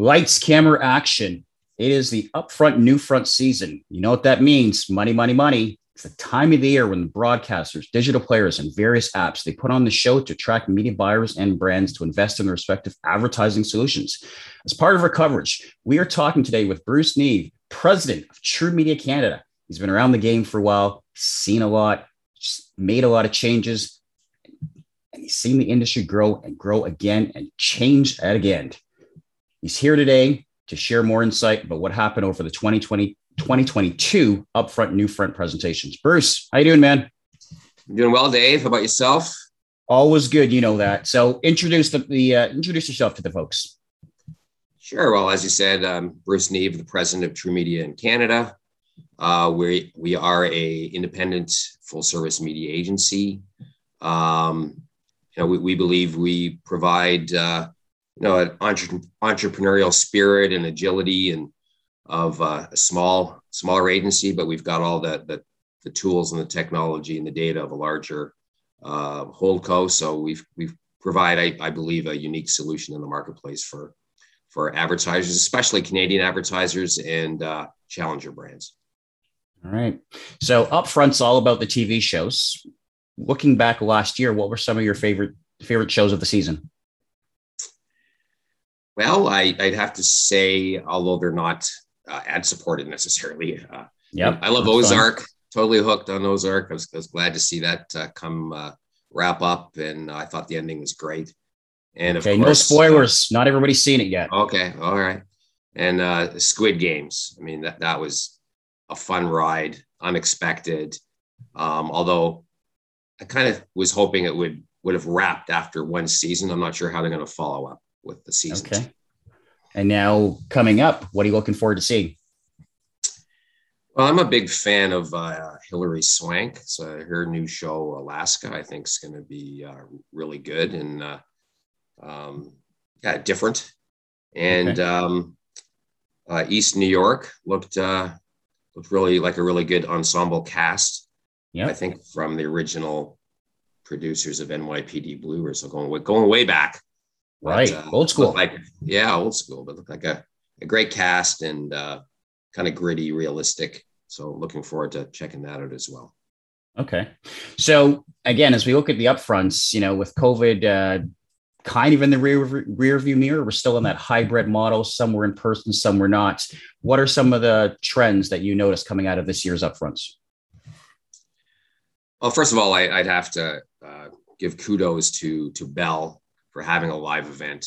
Lights, camera, action. It is the upfront new front season. You know what that means? Money, money, money. It's the time of the year when the broadcasters, digital players, and various apps they put on the show to attract media buyers and brands to invest in their respective advertising solutions. As part of our coverage, we are talking today with Bruce Neve, president of True Media Canada. He's been around the game for a while, seen a lot, made a lot of changes, and he's seen the industry grow and grow again and change again. He's here today to share more insight about what happened over the 2020 2022 upfront new front presentations. Bruce, how you doing, man? doing well, Dave. How about yourself? Always good, you know that. So introduce the, the uh, introduce yourself to the folks. Sure. Well, as you said, um, Bruce Neve, the president of True Media in Canada. Uh, we we are a independent full service media agency. Um, you know, we, we believe we provide uh, you know an entre- entrepreneurial spirit and agility and of uh, a small smaller agency, but we've got all the, the, the tools and the technology and the data of a larger uh, holdco. So we've we've provide, I, I believe, a unique solution in the marketplace for for advertisers, especially Canadian advertisers and uh, challenger brands. All right. So upfront's all about the TV shows. Looking back last year, what were some of your favorite favorite shows of the season? Well, I, would have to say, although they're not uh, ad supported necessarily. Uh, yeah, I love Ozark. Fun. Totally hooked on Ozark. I was, I was glad to see that uh, come uh, wrap up, and I thought the ending was great. And of okay, course, no spoilers. Not everybody's seen it yet. Okay, all right. And uh, Squid Games. I mean, that that was a fun ride, unexpected. Um, although I kind of was hoping it would would have wrapped after one season. I'm not sure how they're going to follow up with the season. Okay. And now coming up, what are you looking forward to seeing? Well, I'm a big fan of uh, Hilary Swank. So her new show, Alaska, I think is going to be uh, really good and uh, um, yeah, different. And okay. um, uh, East New York looked uh, looked really like a really good ensemble cast. Yeah, I think from the original producers of NYPD Blue, or so going going way back. Right. But, uh, old school. Like, yeah, old school, but looked like a, a great cast and uh, kind of gritty, realistic. So looking forward to checking that out as well. Okay. So again, as we look at the upfronts, you know, with COVID uh, kind of in the rear, rear view mirror, we're still in that hybrid model. Some were in person, some were not. What are some of the trends that you notice coming out of this year's upfronts? Well, first of all, I, would have to uh, give kudos to to Bell for having a live event.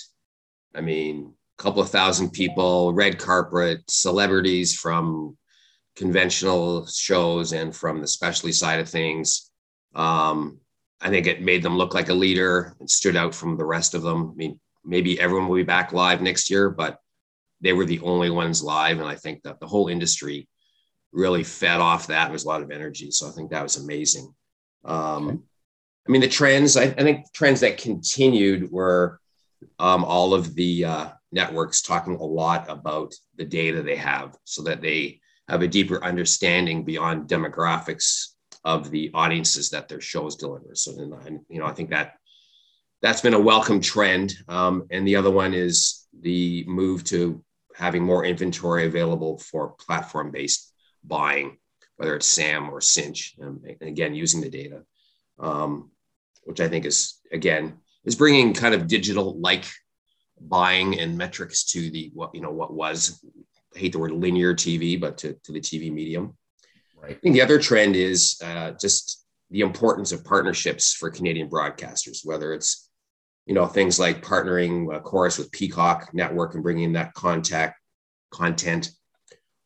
I mean, a couple of thousand people, red carpet, celebrities from conventional shows and from the specialty side of things. Um, I think it made them look like a leader and stood out from the rest of them. I mean, maybe everyone will be back live next year, but they were the only ones live. And I think that the whole industry really fed off that. There was a lot of energy. So I think that was amazing. Um. I mean, the trends, I, I think trends that continued were um, all of the uh, networks talking a lot about the data they have so that they have a deeper understanding beyond demographics of the audiences that their shows deliver. So, and, you know, I think that that's been a welcome trend. Um, and the other one is the move to having more inventory available for platform based buying, whether it's SAM or Cynch, um, and again, using the data. Um, which I think is again is bringing kind of digital like buying and metrics to the what you know what was I hate the word linear TV, but to, to the TV medium. Right. I think the other trend is uh, just the importance of partnerships for Canadian broadcasters, whether it's you know things like partnering uh, Corus with Peacock Network and bringing that contact content,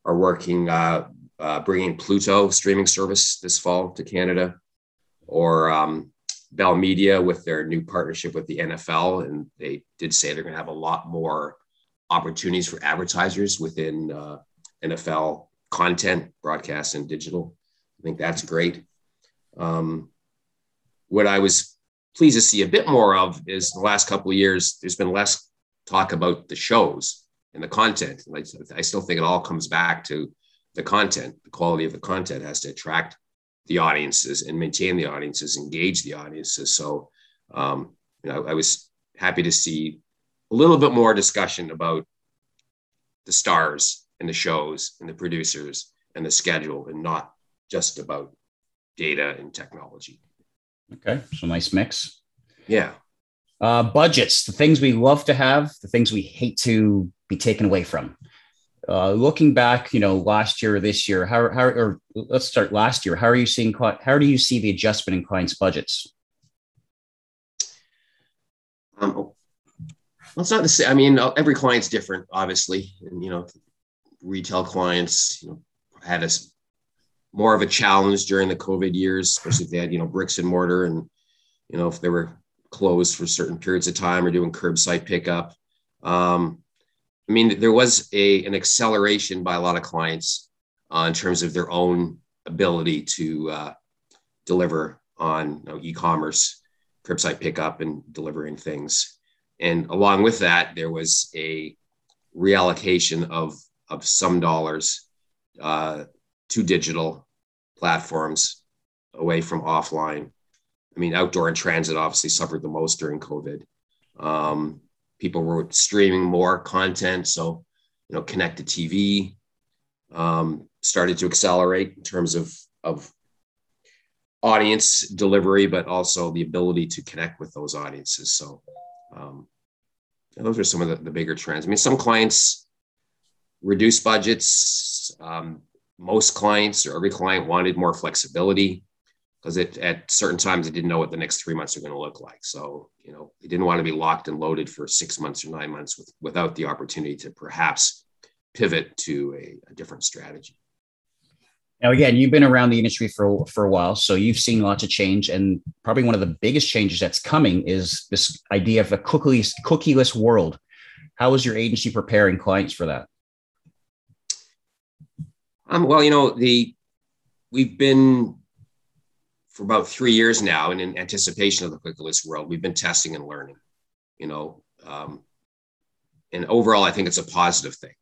or working uh, uh, bringing Pluto streaming service this fall to Canada, or um, Bell Media with their new partnership with the NFL, and they did say they're going to have a lot more opportunities for advertisers within uh, NFL content, broadcast, and digital. I think that's great. Um, what I was pleased to see a bit more of is the last couple of years, there's been less talk about the shows and the content. I still think it all comes back to the content. The quality of the content has to attract the audiences and maintain the audiences, engage the audiences. So, um, you know, I was happy to see a little bit more discussion about the stars and the shows and the producers and the schedule and not just about data and technology. Okay, so nice mix. Yeah. Uh, budgets, the things we love to have, the things we hate to be taken away from. Uh, looking back, you know, last year or this year, how, how, or let's start last year. How are you seeing, how do you see the adjustment in clients' budgets? Um, well, it's not the same. I mean, every client's different, obviously, and you know, retail clients, you know, had a more of a challenge during the COVID years, especially if they had, you know, bricks and mortar and, you know, if they were closed for certain periods of time or doing curbside pickup. Um, I mean, there was a, an acceleration by a lot of clients uh, in terms of their own ability to uh, deliver on you know, e-commerce, curbside pickup and delivering things. And along with that, there was a reallocation of, of some dollars uh, to digital platforms away from offline. I mean, outdoor and transit obviously suffered the most during COVID. Um, people were streaming more content, so you know, connected TV um, started to accelerate in terms of of audience delivery, but also the ability to connect with those audiences. So, um, those are some of the, the bigger trends. I mean, some clients reduce budgets. Um, most clients or every client wanted more flexibility because it at certain times they didn't know what the next three months are going to look like. So, you know, they didn't want to be locked and loaded for six months or nine months with, without the opportunity to perhaps pivot to a, a different strategy. Now, again, you've been around the industry for, for a while, so you've seen lots of change. And probably one of the biggest changes that's coming is this idea of a cookieless, cookieless world. How is your agency preparing clients for that? Um, well, you know, the we've been for about three years now, and in anticipation of the cookieless world, we've been testing and learning. You know, um, and overall, I think it's a positive thing.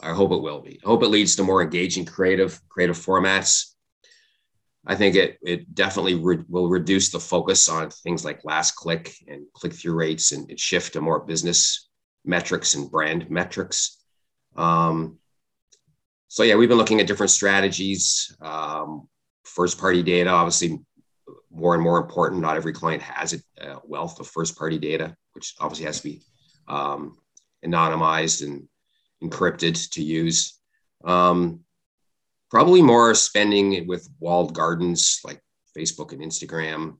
I hope it will be. I hope it leads to more engaging, creative, creative formats. I think it it definitely re- will reduce the focus on things like last click and click through rates, and, and shift to more business metrics and brand metrics. Um, so yeah, we've been looking at different strategies. Um, first party data, obviously, more and more important. Not every client has a wealth of first party data, which obviously has to be um, anonymized and encrypted to use. Um, probably more spending with walled gardens like Facebook and Instagram.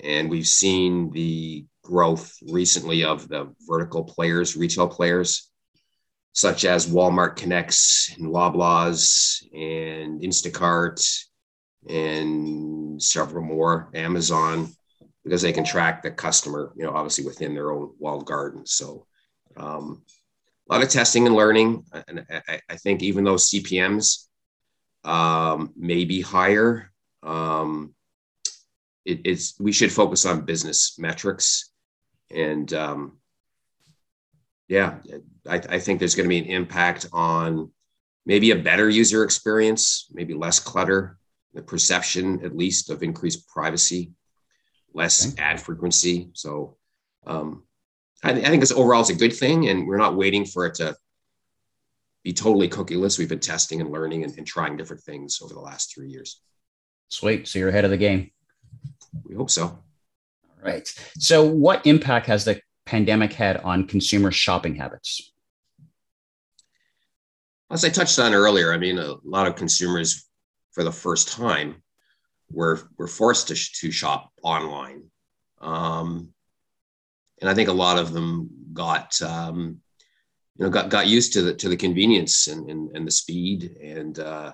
And we've seen the growth recently of the vertical players, retail players such as Walmart Connects and Loblaws and Instacart and several more, Amazon, because they can track the customer, you know, obviously within their own walled garden. So um, a lot of testing and learning. And I, I think even though CPMs um, may be higher, um, it, it's we should focus on business metrics and um, yeah, I, I think there's going to be an impact on maybe a better user experience, maybe less clutter, the perception at least of increased privacy, less okay. ad frequency. So um, I, I, think this overall is a good thing, and we're not waiting for it to be totally cookieless. We've been testing and learning and, and trying different things over the last three years. Sweet. So you're ahead of the game. We hope so. All right. So, what impact has the pandemic had on consumer shopping habits? As I touched on earlier, I mean, a lot of consumers for the first time were, were forced to, to shop online. Um, and I think a lot of them got, um, you know, got, got used to the, to the convenience and, and, and the speed. And uh,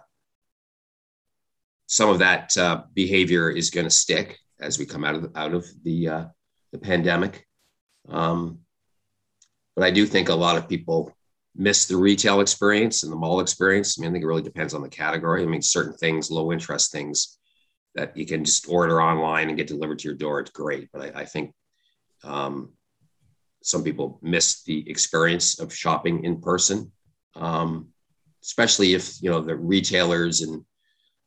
some of that uh, behavior is going to stick as we come out of the, out of the, uh, the pandemic. Um, but I do think a lot of people miss the retail experience and the mall experience. I mean, I think it really depends on the category. I mean, certain things, low interest things that you can just order online and get delivered to your door, it's great. But I, I think um, some people miss the experience of shopping in person, um, especially if you know the retailers and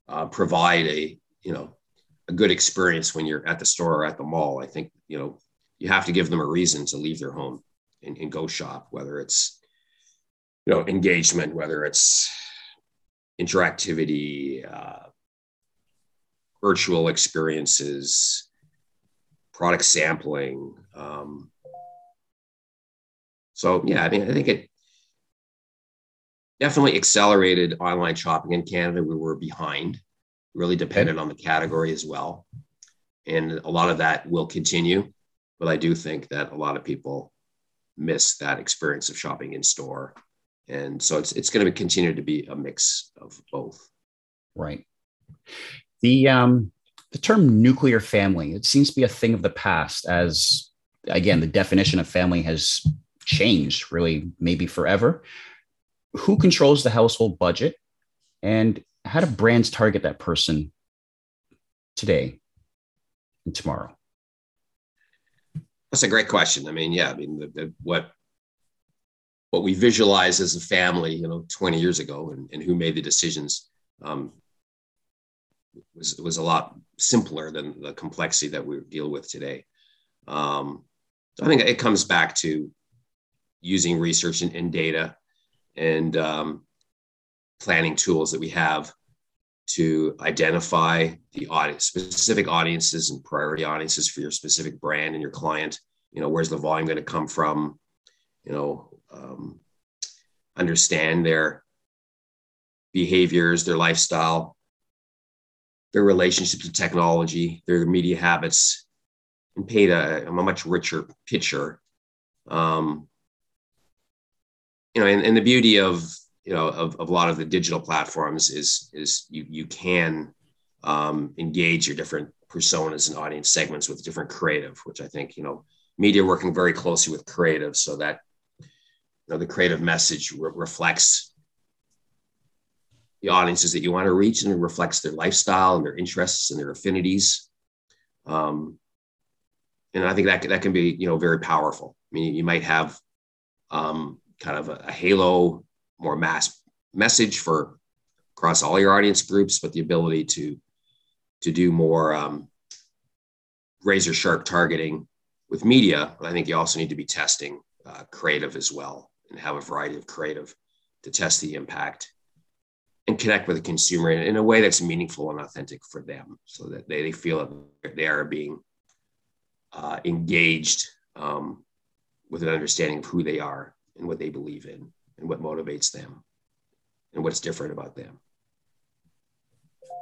uh, provide a you know a good experience when you're at the store or at the mall. I think you know you have to give them a reason to leave their home and, and go shop, whether it's you know engagement, whether it's interactivity, uh, virtual experiences, product sampling. Um, so yeah, I mean, I think it definitely accelerated online shopping in Canada. We were behind, really dependent on the category as well. And a lot of that will continue. But I do think that a lot of people miss that experience of shopping in store. And so it's, it's going to continue to be a mix of both. Right. The, um, the term nuclear family, it seems to be a thing of the past as, again, the definition of family has changed really maybe forever who controls the household budget and how do brands target that person today and tomorrow? That's a great question. I mean, yeah, I mean, the, the, what what we visualize as a family, you know, 20 years ago, and, and who made the decisions um, was was a lot simpler than the complexity that we deal with today. Um, I think it comes back to using research and, and data and um, planning tools that we have to identify the audience, specific audiences and priority audiences for your specific brand and your client. You know, where's the volume going to come from? You know, um, understand their behaviors, their lifestyle, their relationships to technology, their media habits, and paint a, a much richer picture. Um, you know, and, and the beauty of you know of, of a lot of the digital platforms is is you you can um, engage your different personas and audience segments with different creative, which I think you know media working very closely with creative so that know the creative message re- reflects the audiences that you want to reach and it reflects their lifestyle and their interests and their affinities. Um, and I think that that can be you know very powerful. I mean, you might have um, kind of a, a halo, more mass message for across all your audience groups, but the ability to to do more um, razor sharp targeting with media. I think you also need to be testing uh, creative as well and have a variety of creative to test the impact and connect with the consumer in, in a way that's meaningful and authentic for them so that they, they feel that they are being uh, engaged um, with an understanding of who they are and what they believe in and what motivates them and what's different about them.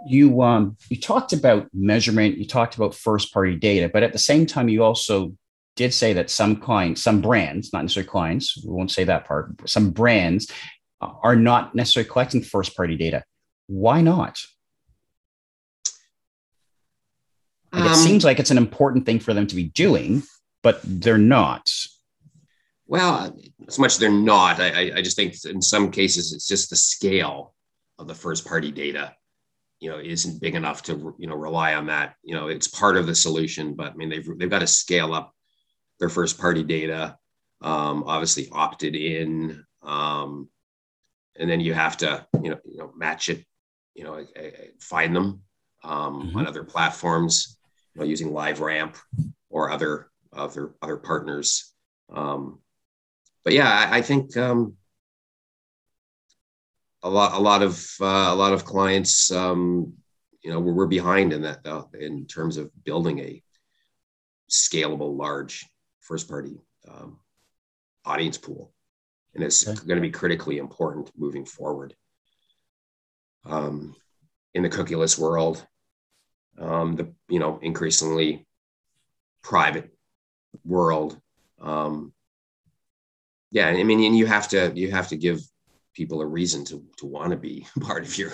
You um, you talked about measurement you talked about first party data but at the same time you also did say that some clients some brands not necessarily clients we won't say that part some brands are not necessarily collecting first party data. Why not? Like um, it seems like it's an important thing for them to be doing but they're not. Well, as much as they're not, I, I just think in some cases it's just the scale of the first party data, you know, isn't big enough to you know rely on that. You know, it's part of the solution, but I mean they've they've got to scale up their first party data. Um, obviously opted in, um, and then you have to you know you know match it, you know, find them um, mm-hmm. on other platforms, you know, using LiveRamp or other other other partners. Um, but yeah, I, I think um, a lot, a lot of uh, a lot of clients, um, you know, we're, we're behind in that though, in terms of building a scalable, large first party um, audience pool, and it's okay. going to be critically important moving forward. Um, in the cookieless world, um, the you know increasingly private world, um, yeah i mean and you have to you have to give people a reason to to want to be part of your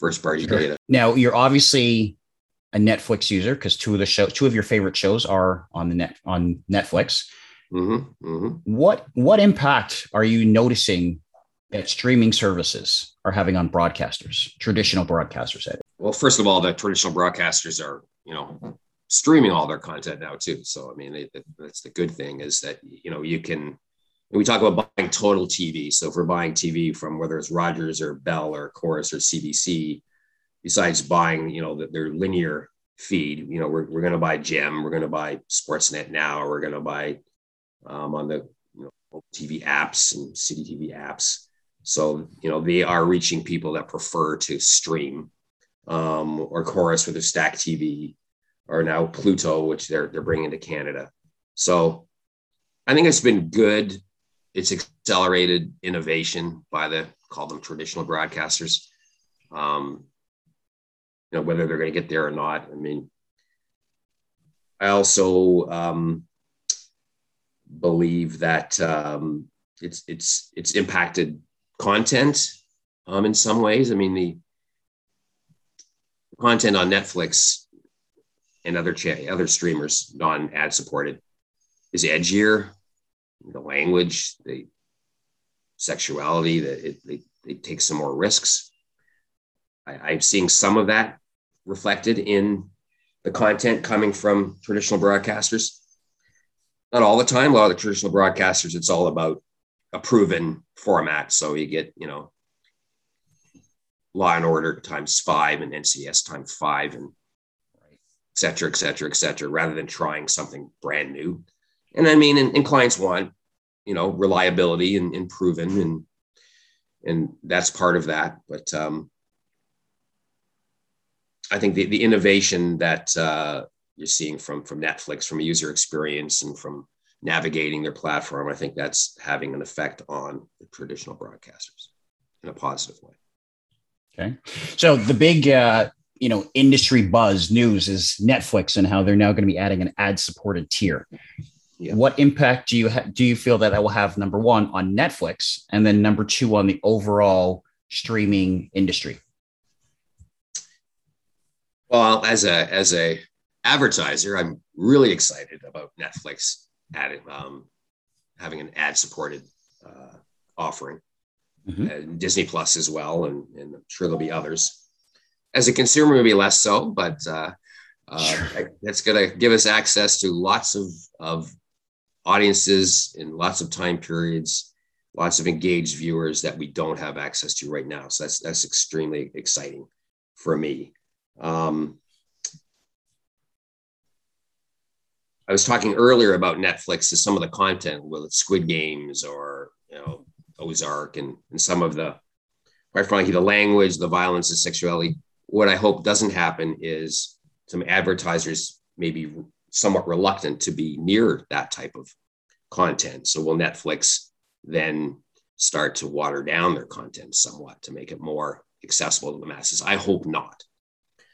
first party sure. data now you're obviously a netflix user because two of the show two of your favorite shows are on the net on netflix mm-hmm, mm-hmm. what what impact are you noticing that streaming services are having on broadcasters traditional broadcasters well first of all the traditional broadcasters are you know streaming all their content now too so i mean that's the good thing is that you know you can and we talk about buying total TV. So if we're buying TV from whether it's Rogers or Bell or Corus or CBC, besides buying, you know, their linear feed, you know, we're, we're going to buy Gem, we're going to buy Sportsnet now, we're going to buy um, on the you know, TV apps and City TV apps. So, you know, they are reaching people that prefer to stream um, or Corus with their Stack TV or now Pluto, which they're, they're bringing to Canada. So I think it's been good. It's accelerated innovation by the, call them traditional broadcasters. Um, know, whether they're going to get there or not. I mean, I also um, believe that um, it's it's it's impacted content um, in some ways. I mean, the content on Netflix and other cha- other streamers, non ad supported, is edgier. The language, the sexuality, that it, they, they some more risks. I, I'm seeing some of that reflected in the content coming from traditional broadcasters. Not all the time. A lot of the traditional broadcasters, it's all about a proven format. So you get, you know, Law and Order times five and NCIS times five and et cetera, et cetera, et cetera, rather than trying something brand new. And I mean, and, and clients want, you know, reliability and, and proven and and that's part of that. But um, I think the, the innovation that uh, you're seeing from from Netflix, from a user experience, and from navigating their platform, I think that's having an effect on the traditional broadcasters in a positive way. Okay, so the big uh, you know industry buzz news is Netflix and how they're now going to be adding an ad supported tier. Yeah. What impact do you ha- do you feel that that will have? Number one on Netflix, and then number two on the overall streaming industry. Well, as a as a advertiser, I'm really excited about Netflix adding um, having an ad supported uh, offering, mm-hmm. and Disney Plus as well, and, and, I'm sure there'll be others. As a consumer, maybe less so, but uh, uh, sure. that's going to give us access to lots of of audiences in lots of time periods, lots of engaged viewers that we don't have access to right now. So that's that's extremely exciting for me. Um, I was talking earlier about Netflix and some of the content, whether it's Squid Games or you know Ozark, and, and some of the quite frankly the language, the violence, the sexuality. What I hope doesn't happen is some advertisers may be somewhat reluctant to be near that type of content. So will Netflix then start to water down their content somewhat to make it more accessible to the masses? I hope not.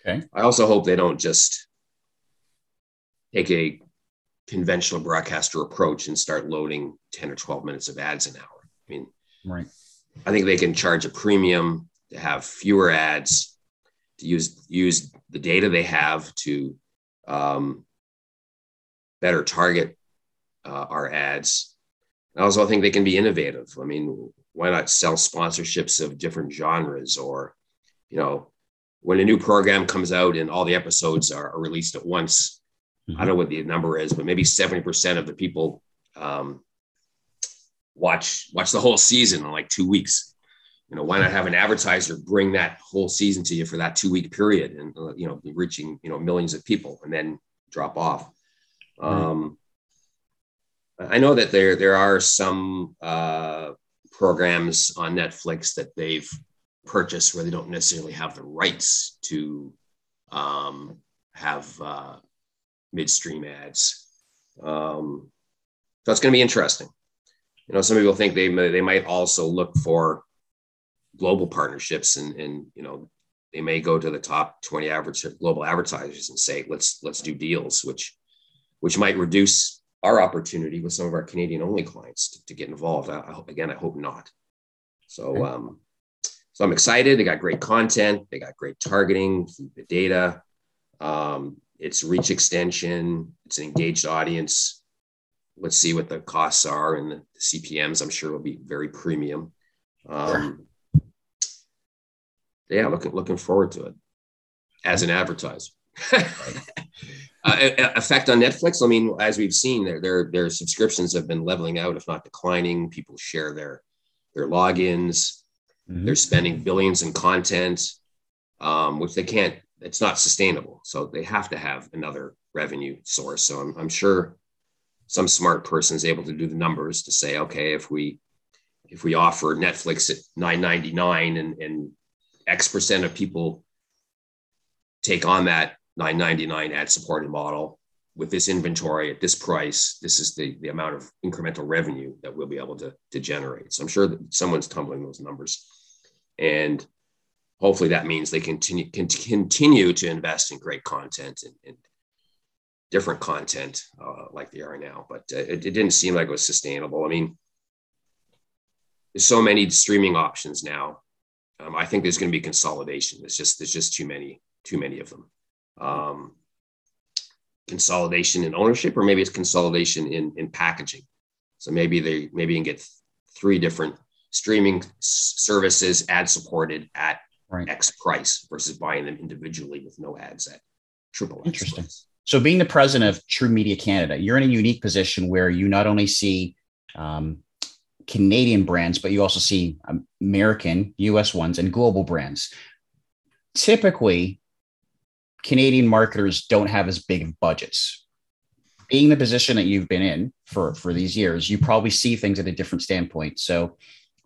Okay. I also hope they don't just take a conventional broadcaster approach and start loading 10 or 12 minutes of ads an hour. I mean, right. I think they can charge a premium to have fewer ads, to use use the data they have to um, better target uh, our ads. I also think they can be innovative. I mean, why not sell sponsorships of different genres or, you know, when a new program comes out and all the episodes are, are released at once, mm-hmm. I don't know what the number is, but maybe 70% of the people um, watch watch the whole season in like two weeks. You know, why not have an advertiser bring that whole season to you for that two week period and, uh, you know, reaching, you know, millions of people and then drop off. Um, I know that there, there are some uh, programs on Netflix that they've purchase where they don't necessarily have the rights to um, have uh, midstream ads. Um, so it's going to be interesting. You know, some people think they they might also look for global partnerships, and and you know they may go to the top twenty average global advertisers and say let's let's do deals, which which might reduce our opportunity with some of our Canadian only clients to, to get involved. I, I, again, I hope not. So um, so I'm excited. They got great content. They got great targeting, the data. Um, it's reach extension. It's an engaged audience. Let's see what the costs are and the CPMS. I'm sure will be very premium. Um, yeah, looking looking forward to it as an advertiser. uh, effect on Netflix. I mean, as we've seen, their, their their subscriptions have been leveling out, if not declining. People share their their logins. Mm-hmm. They're spending billions in content, um, which they can't, it's not sustainable. So they have to have another revenue source. So I'm, I'm sure some smart person is able to do the numbers to say, okay, if we if we offer Netflix at 9.99 and, and X percent of people take on that 9.99 ad supported model with this inventory at this price, this is the, the amount of incremental revenue that we'll be able to, to generate. So I'm sure that someone's tumbling those numbers. And hopefully that means they continue can continue to invest in great content and, and different content uh, like they are now. But uh, it, it, didn't seem like it was sustainable. I mean, there's so many streaming options now. Um, I think there's going to be consolidation. There's just there's just too many too many of them. Um, consolidation in ownership, or maybe it's consolidation in in packaging. So maybe they maybe you can get three different streaming services ad supported at right. X price versus buying them individually with no ads at triple. Interesting. Price. So, being the president of True Media Canada, you're in a unique position where you not only see um, Canadian brands, but you also see American, US ones, and global brands. Typically, Canadian marketers don't have as big budgets. Being the position that you've been in for, for these years, you probably see things at a different standpoint. So,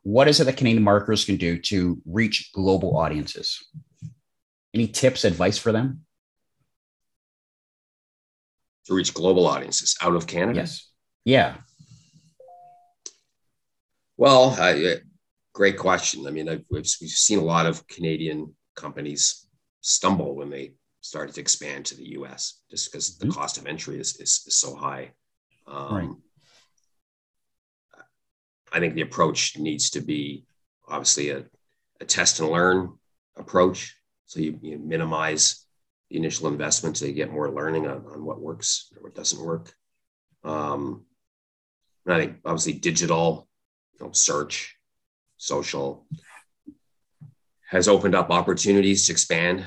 what is it that Canadian marketers can do to reach global audiences? Any tips, advice for them? To reach global audiences out of Canada? Yes. Yeah. Well, uh, great question. I mean, I've, we've, we've seen a lot of Canadian companies stumble when they started to expand to the US just because the mm-hmm. cost of entry is, is, is so high. Um, right. I think the approach needs to be obviously a, a test and learn approach. So you, you, minimize the initial investment so you get more learning on, on what works or what doesn't work. Um, and I think obviously digital you know, search, social has opened up opportunities to expand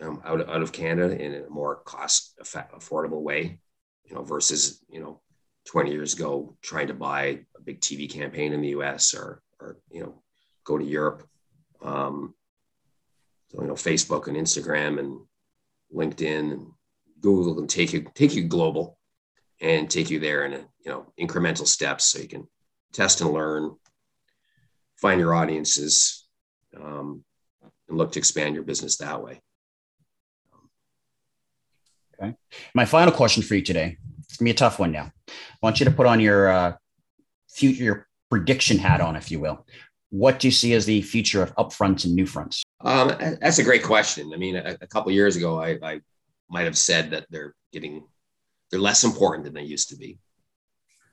um, out, out of Canada in a more cost affordable way, you know, versus, you know, 20 years ago trying to buy a big TV campaign in the US or, or you know, go to Europe. Um, so, you know, Facebook and Instagram and LinkedIn and Google can take you, take you global and take you there in a, you know, incremental steps so you can test and learn, find your audiences, um, and look to expand your business that way. Okay. My final question for you today. It's gonna be a tough one now. I want you to put on your uh, future your prediction hat on, if you will. What do you see as the future of upfronts and new fronts? Um, that's a great question. I mean, a, a couple years ago, I, I might have said that they're getting they're less important than they used to be.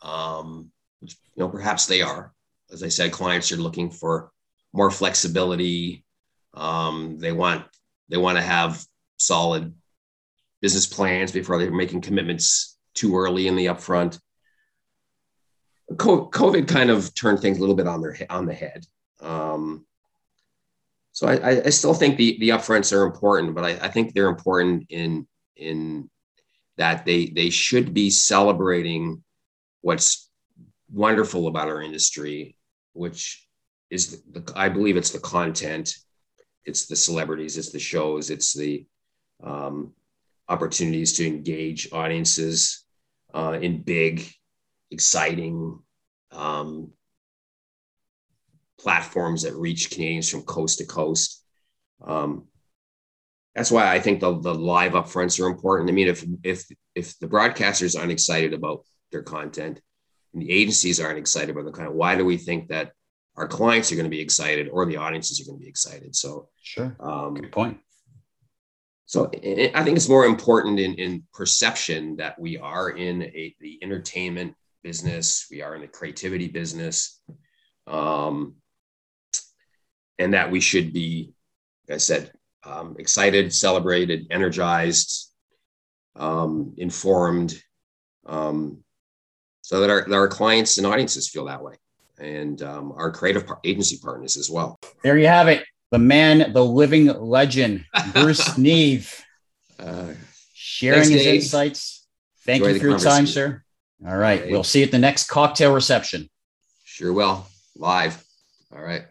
Um, you know, perhaps they are. As I said, clients are looking for more flexibility. Um, they want they want to have solid business plans before they're making commitments too early in the upfront. COVID kind of turned things a little bit on their on the head. Um, so I, I, still think the the upfronts are important, but I, I think they're important in in that they they should be celebrating what's wonderful about our industry, which is the, the, I believe it's the content, it's the celebrities, it's the shows, it's the um, opportunities to engage audiences uh, in big, exciting um, platforms that reach Canadians from coast to coast. Um, that's why I think the, the live upfronts are important. I mean, if if if the broadcasters aren't excited about their content, and the agencies aren't excited about the of why do we think that our clients are going to be excited or the audiences are going to be excited so sure um, good point so i think it's more important in, in perception that we are in a, the entertainment business we are in the creativity business um, and that we should be like i said um, excited celebrated energized um, informed um, so that our, that our clients and audiences feel that way and um, our creative agency partners as well. There you have it. The man, the living legend, Bruce Neve, uh, sharing thanks, his Dave. insights. Thank Enjoy you for your time, sir. All right. We'll see you at the next cocktail reception. Sure will. Live. All right.